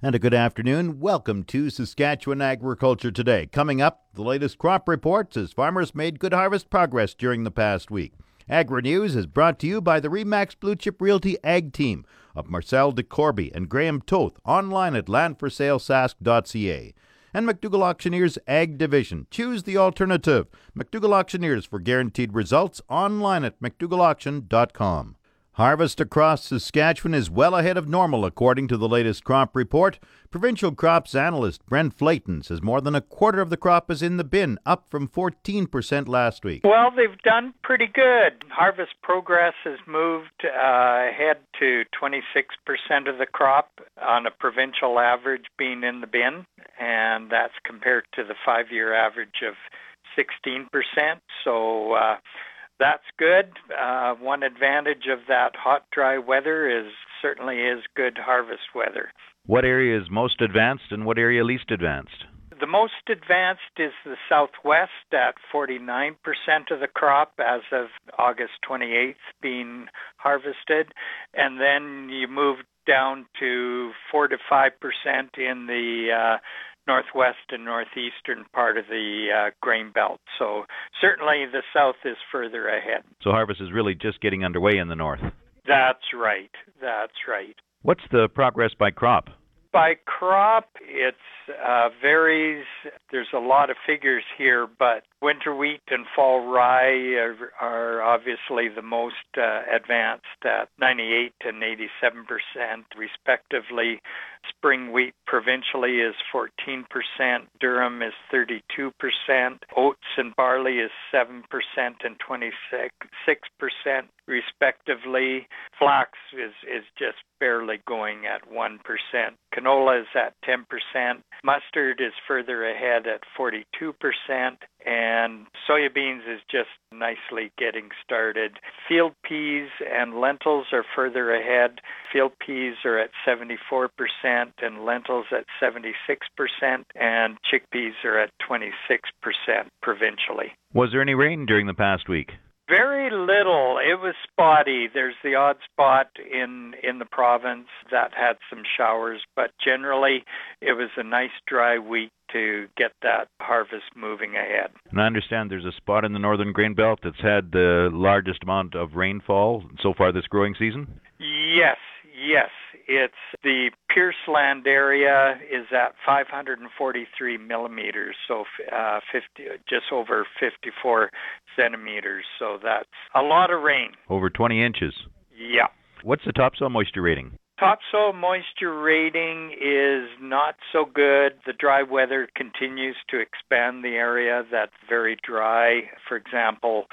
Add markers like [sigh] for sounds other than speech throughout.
And a good afternoon. Welcome to Saskatchewan Agriculture Today. Coming up, the latest crop reports as farmers made good harvest progress during the past week. Agri News is brought to you by the Remax Blue Chip Realty Ag Team of Marcel DeCorby and Graham Toth online at landforsalesask.ca. And McDougall Auctioneers Ag Division. Choose the alternative. McDougall Auctioneers for guaranteed results online at McDougallAuction.com. Harvest across Saskatchewan is well ahead of normal, according to the latest crop report. Provincial crops analyst Brent Flaten says more than a quarter of the crop is in the bin, up from 14% last week. Well, they've done pretty good. Harvest progress has moved uh, ahead to 26% of the crop on a provincial average being in the bin, and that's compared to the five year average of 16%. So, uh, that's good. Uh, one advantage of that hot, dry weather is certainly is good harvest weather. What area is most advanced and what area least advanced? The most advanced is the southwest at 49% of the crop as of August 28th being harvested. And then you move down to 4 to 5% in the uh, northwest and northeastern part of the uh, grain belt. So certainly the south is further ahead. So harvest is really just getting underway in the north. That's right. That's right. What's the progress by crop? By crop, it uh, varies. There's a lot of figures here, but winter wheat and fall rye are, are obviously the most uh, advanced at 98 and 87 percent, respectively. Spring wheat provincially is 14 percent. Durum is 32 percent. Oats and barley is 7 percent and 26 percent, respectively. Flax is is just barely going at 1 percent. Canola is at 10 percent. Mustard is further ahead at 42%, and soybeans is just nicely getting started. Field peas and lentils are further ahead. Field peas are at 74%, and lentils at 76%, and chickpeas are at 26% provincially. Was there any rain during the past week? Very little. It was spotty. There's the odd spot in in the province that had some showers, but generally it was a nice dry week to get that harvest moving ahead. And I understand there's a spot in the northern grain belt that's had the largest amount of rainfall so far this growing season. Yes, yes. It's the Pierceland area is at 543 millimeters, so uh, 50, just over 54 centimeters. So that's a lot of rain. Over 20 inches. Yeah. What's the topsoil moisture rating? Topsoil moisture rating is not so good. The dry weather continues to expand the area that's very dry. For example,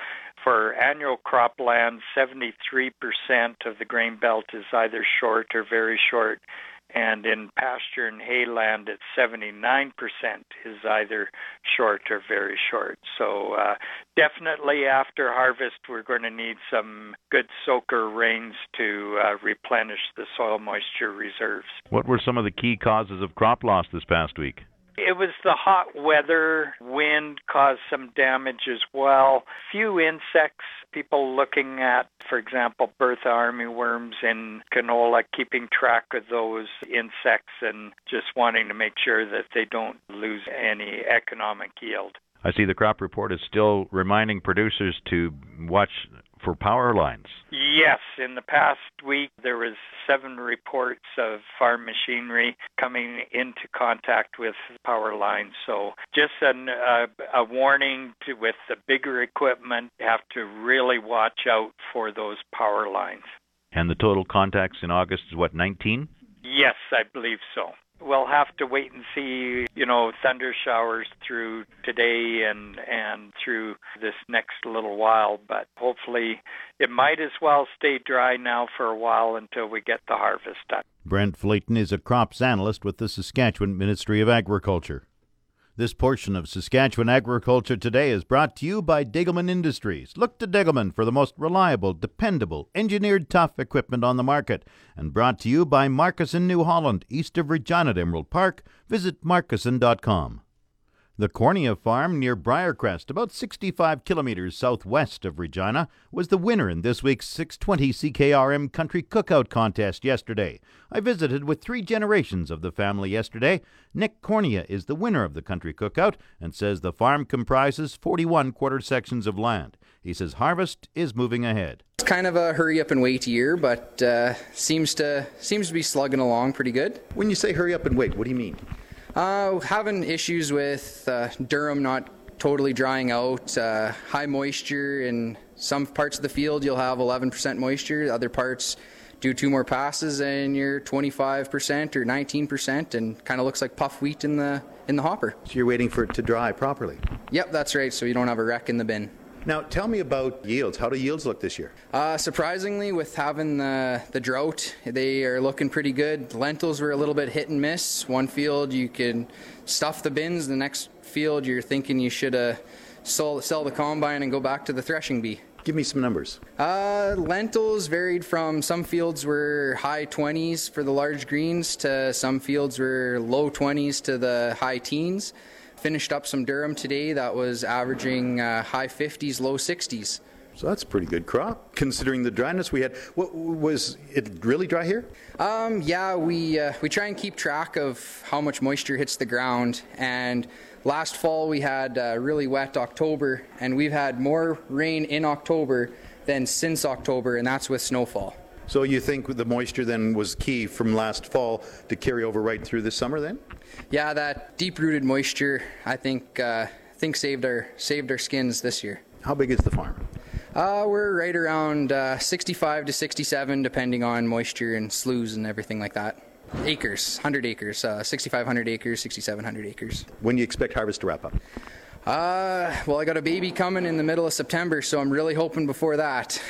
for annual cropland, 73% of the grain belt is either short or very short and in pasture and hayland it's 79% is either short or very short. So uh, definitely after harvest we're going to need some good soaker rains to uh, replenish the soil moisture reserves. What were some of the key causes of crop loss this past week? It was the hot weather, wind caused some damage as well. Few insects, people looking at, for example, Bertha armyworms in canola, keeping track of those insects and just wanting to make sure that they don't lose any economic yield. I see the crop report is still reminding producers to watch for power lines. Yes, in the past week there was seven reports of farm machinery coming into contact with power lines. So just an, uh, a warning to with the bigger equipment, have to really watch out for those power lines. And the total contacts in August is what 19? Yes, I believe so we'll have to wait and see, you know, thunder showers through today and and through this next little while, but hopefully it might as well stay dry now for a while until we get the harvest done. Brent Flaten is a crops analyst with the Saskatchewan Ministry of Agriculture. This portion of Saskatchewan Agriculture Today is brought to you by Degelman Industries. Look to Degelman for the most reliable, dependable, engineered tough equipment on the market. And brought to you by Markusson New Holland, east of Regina at Emerald Park. Visit markusson.com. The Cornea Farm near Briercrest, about 65 kilometers southwest of Regina, was the winner in this week's 620 CKRM Country Cookout Contest yesterday. I visited with three generations of the family yesterday. Nick Cornea is the winner of the Country Cookout and says the farm comprises 41 quarter sections of land. He says harvest is moving ahead. It's kind of a hurry up and wait year, but uh, seems to seems to be slugging along pretty good. When you say hurry up and wait, what do you mean? Uh, having issues with uh, durum not totally drying out, uh, high moisture in some parts of the field. You'll have 11% moisture. Other parts do two more passes and you're 25% or 19%, and kind of looks like puff wheat in the in the hopper. So you're waiting for it to dry properly. Yep, that's right. So you don't have a wreck in the bin. Now, tell me about yields. How do yields look this year? Uh, surprisingly, with having the, the drought, they are looking pretty good. Lentils were a little bit hit and miss. One field you can stuff the bins, the next field you're thinking you should uh, sell, sell the combine and go back to the threshing bee. Give me some numbers. Uh, lentils varied from some fields were high 20s for the large greens to some fields were low 20s to the high teens finished up some durum today that was averaging uh, high 50s, low 60s. So that's a pretty good crop, considering the dryness we had. What, was it really dry here? Um, yeah, we uh, we try and keep track of how much moisture hits the ground. And last fall we had a really wet October, and we've had more rain in October than since October, and that's with snowfall. So you think the moisture then was key from last fall to carry over right through this summer then? Yeah, that deep-rooted moisture, I think, uh, I think saved our saved our skins this year. How big is the farm? Uh, we're right around uh, 65 to 67, depending on moisture and sloughs and everything like that. Acres, 100 acres, uh, 6,500 acres, 6,700 acres. When do you expect harvest to wrap up? Uh, well, I got a baby coming in the middle of September, so I'm really hoping before that.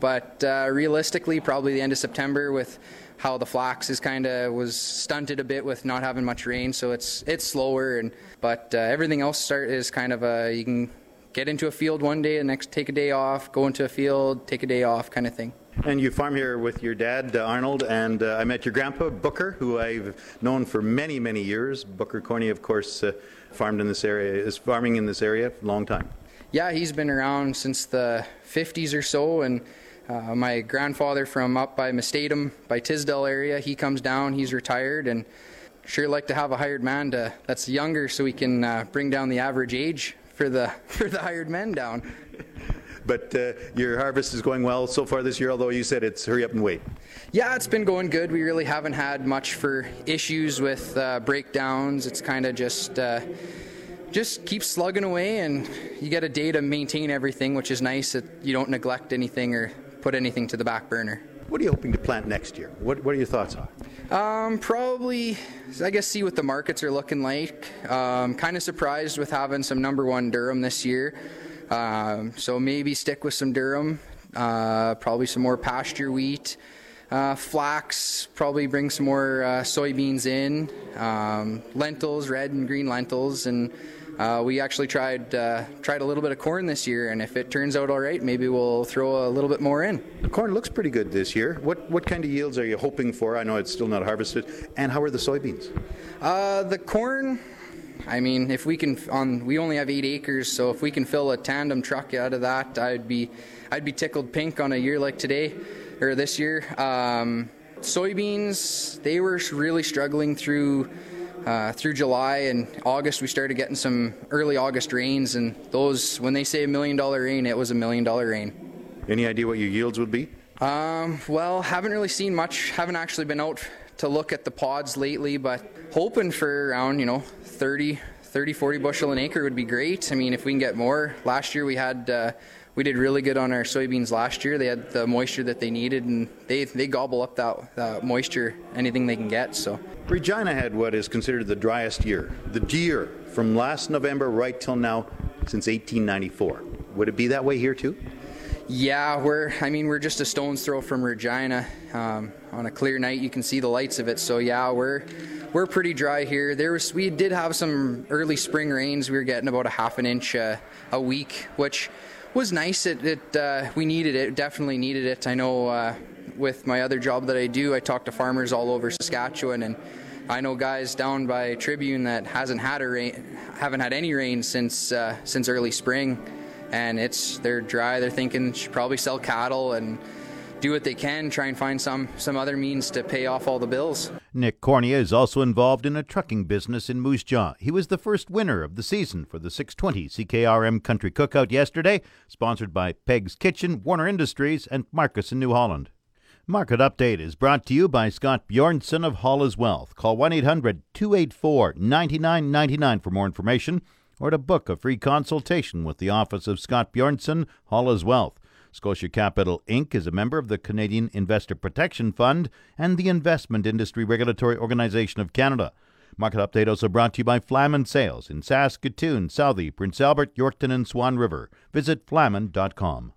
But uh, realistically, probably the end of September with how the flax is kind of was stunted a bit with not having much rain, so it's it's slower. And but uh, everything else start is kind of a you can get into a field one day, and next take a day off, go into a field, take a day off, kind of thing. And you farm here with your dad, uh, Arnold, and uh, I met your grandpa, Booker, who I've known for many, many years. Booker Cornea, of course, uh, farmed in this area, is farming in this area a long time. Yeah, he's been around since the 50s or so, and uh, my grandfather from up by Mistatim, by Tisdale area, he comes down. He's retired, and sure like to have a hired man to, that's younger, so we can uh, bring down the average age for the [laughs] for the hired men down. But uh, your harvest is going well so far this year, although you said it's hurry up and wait. Yeah, it's been going good. We really haven't had much for issues with uh, breakdowns. It's kind of just uh, just keep slugging away, and you get a day to maintain everything, which is nice. That you don't neglect anything or put anything to the back burner. What are you hoping to plant next year? What, what are your thoughts on? Um, probably, I guess, see what the markets are looking like. Um, kind of surprised with having some number one durum this year. Um, so maybe stick with some durum, uh, probably some more pasture wheat. Uh, flax, probably bring some more uh, soybeans in, um, lentils, red and green lentils, and uh, we actually tried uh, tried a little bit of corn this year, and if it turns out all right, maybe we'll throw a little bit more in. The corn looks pretty good this year. What what kind of yields are you hoping for? I know it's still not harvested. And how are the soybeans? Uh, the corn. I mean, if we can on we only have eight acres, so if we can fill a tandem truck out of that, I'd be I'd be tickled pink on a year like today or this year. Um, soybeans, they were really struggling through uh, through July and August, we started getting some early August rains, and those, when they say a million dollar rain, it was a million dollar rain. Any idea what your yields would be? Um, well, haven't really seen much. Haven't actually been out to look at the pods lately, but hoping for around, you know, 30, 30, 40 bushel an acre would be great. I mean, if we can get more. Last year we had uh, we did really good on our soybeans last year. They had the moisture that they needed, and they they gobble up that, that moisture anything they can get. So Regina had what is considered the driest year, the year from last November right till now since 1894. Would it be that way here too? Yeah, we're. I mean, we're just a stone's throw from Regina. Um, on a clear night, you can see the lights of it. So yeah, we're we're pretty dry here. There was we did have some early spring rains. We were getting about a half an inch uh, a week, which was nice. It, it uh, we needed it. Definitely needed it. I know uh, with my other job that I do, I talk to farmers all over Saskatchewan, and I know guys down by Tribune that hasn't had a rain, haven't had any rain since uh, since early spring, and it's they're dry. They're thinking should probably sell cattle and do what they can, try and find some some other means to pay off all the bills. Nick Cornea is also involved in a trucking business in Moose Jaw. He was the first winner of the season for the 620 CKRM Country Cookout yesterday, sponsored by Peg's Kitchen, Warner Industries, and Markusson New Holland. Market Update is brought to you by Scott Bjornson of Hall's Wealth. Call 1 800 284 9999 for more information or to book a free consultation with the office of Scott Bjornson, Hall's Wealth. Scotia Capital Inc. is a member of the Canadian Investor Protection Fund and the Investment Industry Regulatory Organization of Canada. Market Update also brought to you by Flaman Sales in Saskatoon, Southey, Prince Albert, Yorkton, and Swan River. Visit flaman.com.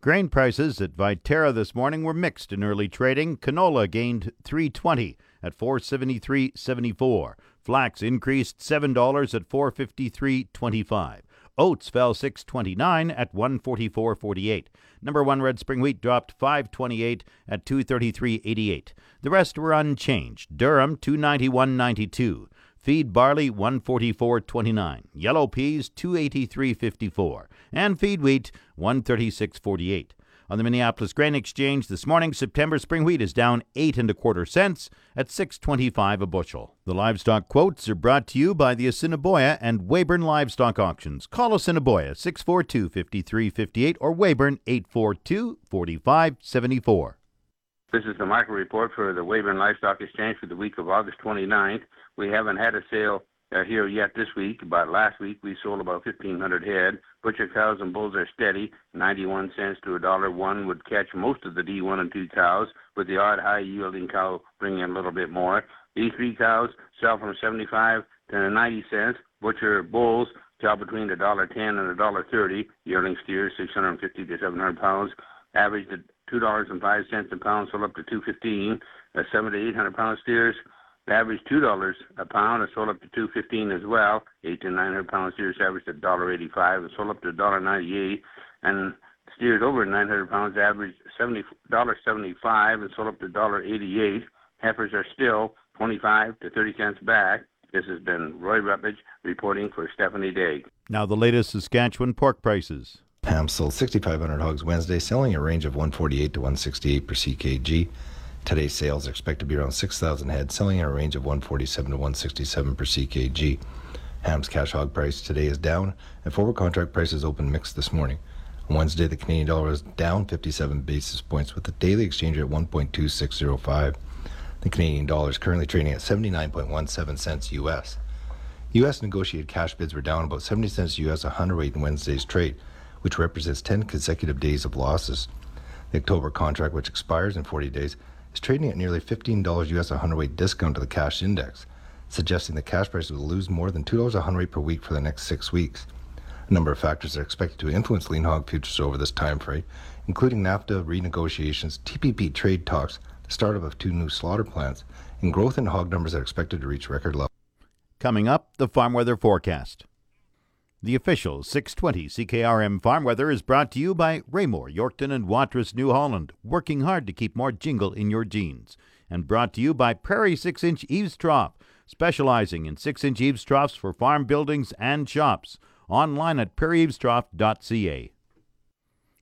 Grain prices at Viterra this morning were mixed in early trading. Canola gained 320 at 473.74. Flax increased $7 at 453.25. Oats fell 629 at 144.48. Number 1 red spring wheat dropped 528 at 233.88. The rest were unchanged. Durum 291.92. Feed barley 144.29. Yellow peas 283.54 and feed wheat 136.48. On the Minneapolis Grain Exchange this morning, September spring wheat is down eight and a quarter cents at 6.25 a bushel. The livestock quotes are brought to you by the Assiniboia and Weyburn Livestock Auctions. Call Assiniboia 642-5358 or Weyburn 842-4574. This is the market report for the Weyburn Livestock Exchange for the week of August 29th. We haven't had a sale uh, here yet this week, but last week we sold about 1,500 head. Butcher cows and bulls are steady, 91 cents to a dollar. One would catch most of the D1 and 2 cows, with the odd high yielding cow bringing in a little bit more. D3 cows sell from 75 to 90 cents. Butcher bulls sell between a dollar ten and a dollar thirty. Yearling steers 650 to 700 pounds. Average at two dollars and five cents a pound, sold up to 215. Uh, seven to 800 pound steers average two dollars a pound and sold up to two fifteen as well. Eight to nine hundred pound steers averaged a dollar eighty five and sold up to a dollar ninety eight. And steers over nine hundred pounds averaged seventy dollar seventy five and sold up to dollar eighty eight. Heifers are still twenty five to thirty cents back. This has been Roy Rutledge reporting for Stephanie Day. Now the latest Saskatchewan pork prices. Ham sold 6,500 hogs Wednesday, selling a range of 148 to 168 per ckg. Today's sales are expected to be around 6,000 head, selling in a range of 147 to 167 per ckg. Ham's cash hog price today is down, and forward contract prices opened mixed this morning. On Wednesday, the Canadian dollar is down 57 basis points, with the daily exchange rate at 1.2605. The Canadian dollar is currently trading at 79.17 cents US. U.S. negotiated cash bids were down about 70 cents U.S. a hundredweight in Wednesday's trade, which represents 10 consecutive days of losses. The October contract, which expires in 40 days, is trading at nearly $15 US a hundredweight discount to the cash index, suggesting the cash price will lose more than $2 a hundredweight per week for the next six weeks. A number of factors are expected to influence lean hog futures over this time frame, including NAFTA renegotiations, TPP trade talks, the startup of two new slaughter plants, and growth in hog numbers that are expected to reach record levels. Coming up, the farm weather forecast. The official 620 CKRM Farm Weather is brought to you by Raymore, Yorkton, and Watrous, New Holland, working hard to keep more jingle in your jeans. And brought to you by Prairie 6 inch Eaves Trough, specializing in 6 inch eaves troughs for farm buildings and shops. Online at prairieeavestrough.ca.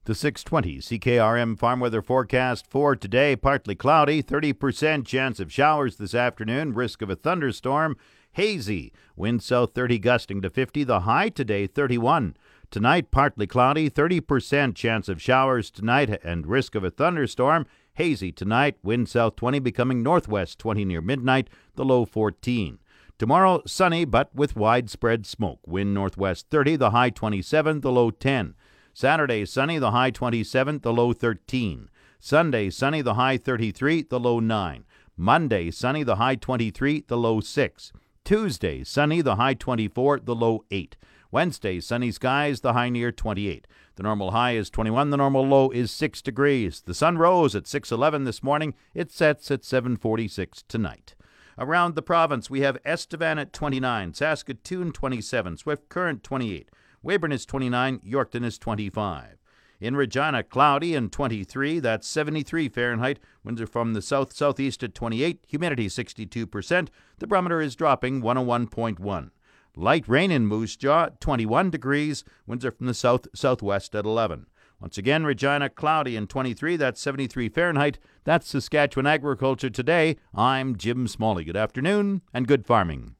The 620 CKRM Farm Weather Forecast for today partly cloudy, 30% chance of showers this afternoon, risk of a thunderstorm hazy. Wind south 30 gusting to 50. The high today 31. Tonight, partly cloudy, 30% chance of showers tonight and risk of a thunderstorm. Hazy tonight, wind south 20 becoming northwest 20 near midnight, the low 14. Tomorrow, sunny but with widespread smoke. Wind northwest 30, the high 27, the low 10. Saturday, sunny, the high 27, the low 13. Sunday, sunny, the high 33, the low 9. Monday, sunny, the high 23, the low 6. Tuesday, sunny, the high 24, the low 8. Wednesday, sunny skies, the high near 28. The normal high is 21, the normal low is 6 degrees. The sun rose at 6:11 this morning. It sets at 7:46 tonight. Around the province, we have Estevan at 29, Saskatoon 27, Swift Current 28, Weyburn is 29, Yorkton is 25. In Regina, cloudy and 23, that's 73 Fahrenheit. Winds are from the south southeast at 28, humidity 62%. The barometer is dropping 101.1. Light rain in Moose Jaw, 21 degrees. Winds are from the south southwest at 11. Once again, Regina cloudy and 23, that's 73 Fahrenheit. That's Saskatchewan Agriculture Today. I'm Jim Smalley. Good afternoon and good farming.